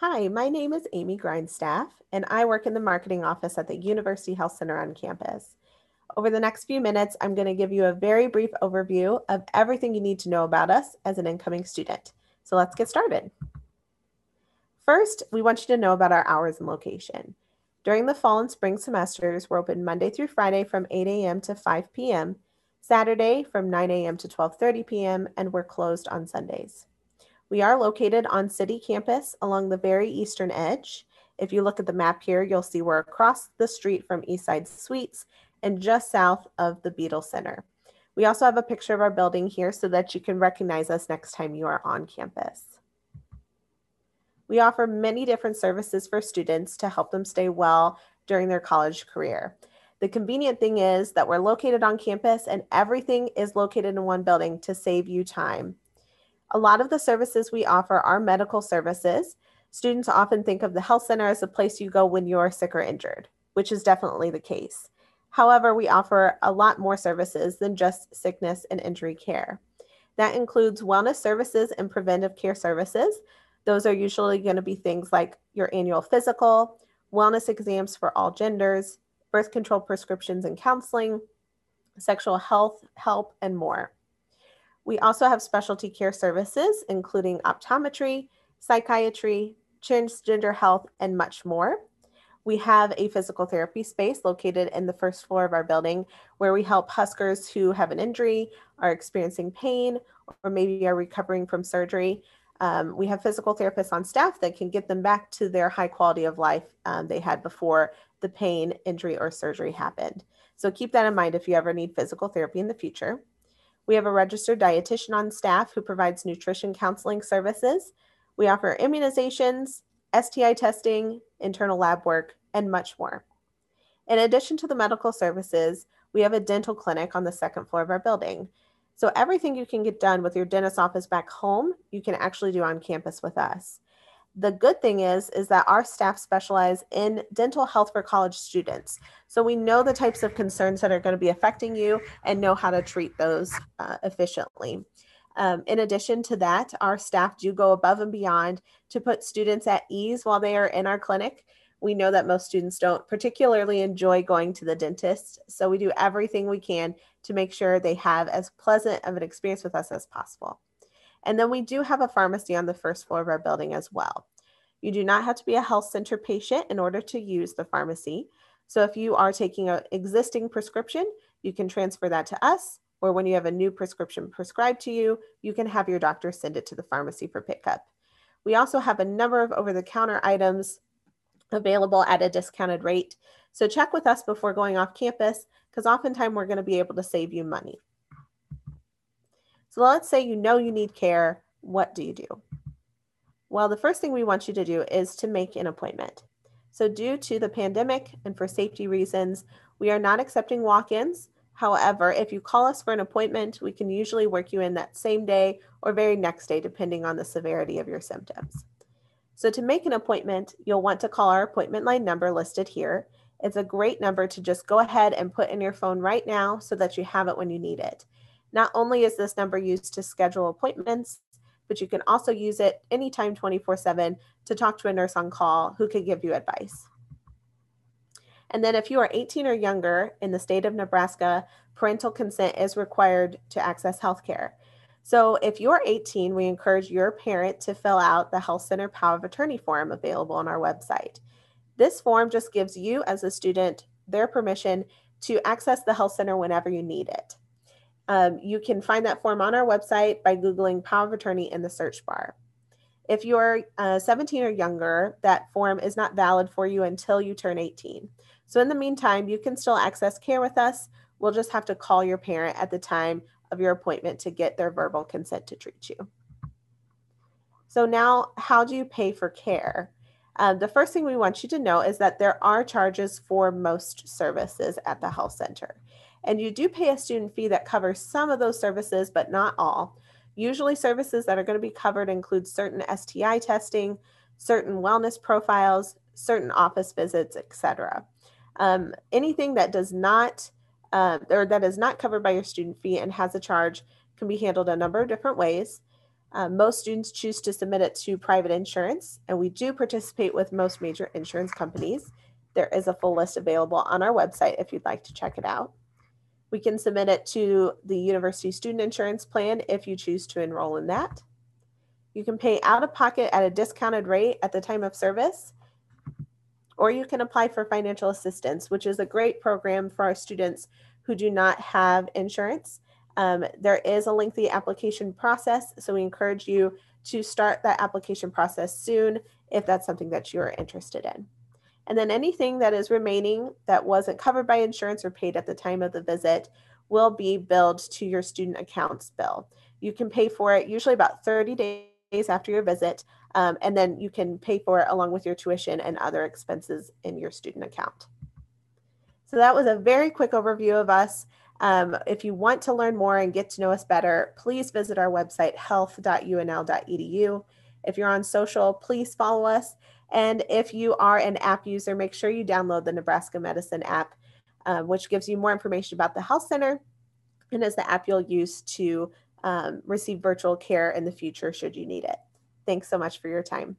Hi, my name is Amy Grindstaff, and I work in the marketing office at the University Health Center on campus. Over the next few minutes, I'm going to give you a very brief overview of everything you need to know about us as an incoming student. So let's get started. First, we want you to know about our hours and location. During the fall and spring semesters, we're open Monday through Friday from 8 a.m. to 5 p.m., Saturday from 9 a.m. to 12:30 p.m., and we're closed on Sundays. We are located on city campus along the very eastern edge. If you look at the map here, you'll see we're across the street from Eastside Suites and just south of the Beadle Center. We also have a picture of our building here so that you can recognize us next time you are on campus. We offer many different services for students to help them stay well during their college career. The convenient thing is that we're located on campus and everything is located in one building to save you time. A lot of the services we offer are medical services. Students often think of the health center as a place you go when you're sick or injured, which is definitely the case. However, we offer a lot more services than just sickness and injury care. That includes wellness services and preventive care services. Those are usually going to be things like your annual physical, wellness exams for all genders, birth control prescriptions and counseling, sexual health help, and more. We also have specialty care services, including optometry, psychiatry, transgender health, and much more. We have a physical therapy space located in the first floor of our building where we help Huskers who have an injury, are experiencing pain, or maybe are recovering from surgery. Um, we have physical therapists on staff that can get them back to their high quality of life um, they had before the pain, injury, or surgery happened. So keep that in mind if you ever need physical therapy in the future. We have a registered dietitian on staff who provides nutrition counseling services. We offer immunizations, STI testing, internal lab work, and much more. In addition to the medical services, we have a dental clinic on the second floor of our building. So everything you can get done with your dentist office back home, you can actually do on campus with us the good thing is is that our staff specialize in dental health for college students. So we know the types of concerns that are going to be affecting you and know how to treat those uh, efficiently. Um, in addition to that our staff do go above and beyond to put students at ease while they are in our clinic. We know that most students don't particularly enjoy going to the dentist so we do everything we can to make sure they have as pleasant of an experience with us as possible and then we do have a pharmacy on the first floor of our building as well. You do not have to be a health center patient in order to use the pharmacy. So if you are taking an existing prescription, you can transfer that to us. Or when you have a new prescription prescribed to you, you can have your doctor send it to the pharmacy for pickup. We also have a number of over the counter items available at a discounted rate. So check with us before going off campus because oftentimes we're going to be able to save you money. So let's say you know you need care. What do you do? Well, the first thing we want you to do is to make an appointment. So, due to the pandemic and for safety reasons, we are not accepting walk ins. However, if you call us for an appointment, we can usually work you in that same day or very next day, depending on the severity of your symptoms. So, to make an appointment, you'll want to call our appointment line number listed here. It's a great number to just go ahead and put in your phone right now so that you have it when you need it. Not only is this number used to schedule appointments, but you can also use it anytime 24 7 to talk to a nurse on call who can give you advice. And then, if you are 18 or younger in the state of Nebraska, parental consent is required to access healthcare. So, if you're 18, we encourage your parent to fill out the Health Center Power of Attorney form available on our website. This form just gives you, as a student, their permission to access the health center whenever you need it. Um, you can find that form on our website by Googling Power of Attorney in the search bar. If you're uh, 17 or younger, that form is not valid for you until you turn 18. So, in the meantime, you can still access care with us. We'll just have to call your parent at the time of your appointment to get their verbal consent to treat you. So, now how do you pay for care? Uh, the first thing we want you to know is that there are charges for most services at the health center. And you do pay a student fee that covers some of those services, but not all. Usually, services that are going to be covered include certain STI testing, certain wellness profiles, certain office visits, etc. Um, anything that does not uh, or that is not covered by your student fee and has a charge can be handled a number of different ways. Um, most students choose to submit it to private insurance, and we do participate with most major insurance companies. There is a full list available on our website if you'd like to check it out. We can submit it to the University Student Insurance Plan if you choose to enroll in that. You can pay out of pocket at a discounted rate at the time of service, or you can apply for financial assistance, which is a great program for our students who do not have insurance. Um, there is a lengthy application process, so we encourage you to start that application process soon if that's something that you are interested in. And then anything that is remaining that wasn't covered by insurance or paid at the time of the visit will be billed to your student accounts bill. You can pay for it usually about 30 days after your visit, um, and then you can pay for it along with your tuition and other expenses in your student account. So that was a very quick overview of us. Um, if you want to learn more and get to know us better, please visit our website, health.unl.edu. If you're on social, please follow us. And if you are an app user, make sure you download the Nebraska Medicine app, um, which gives you more information about the health center and is the app you'll use to um, receive virtual care in the future should you need it. Thanks so much for your time.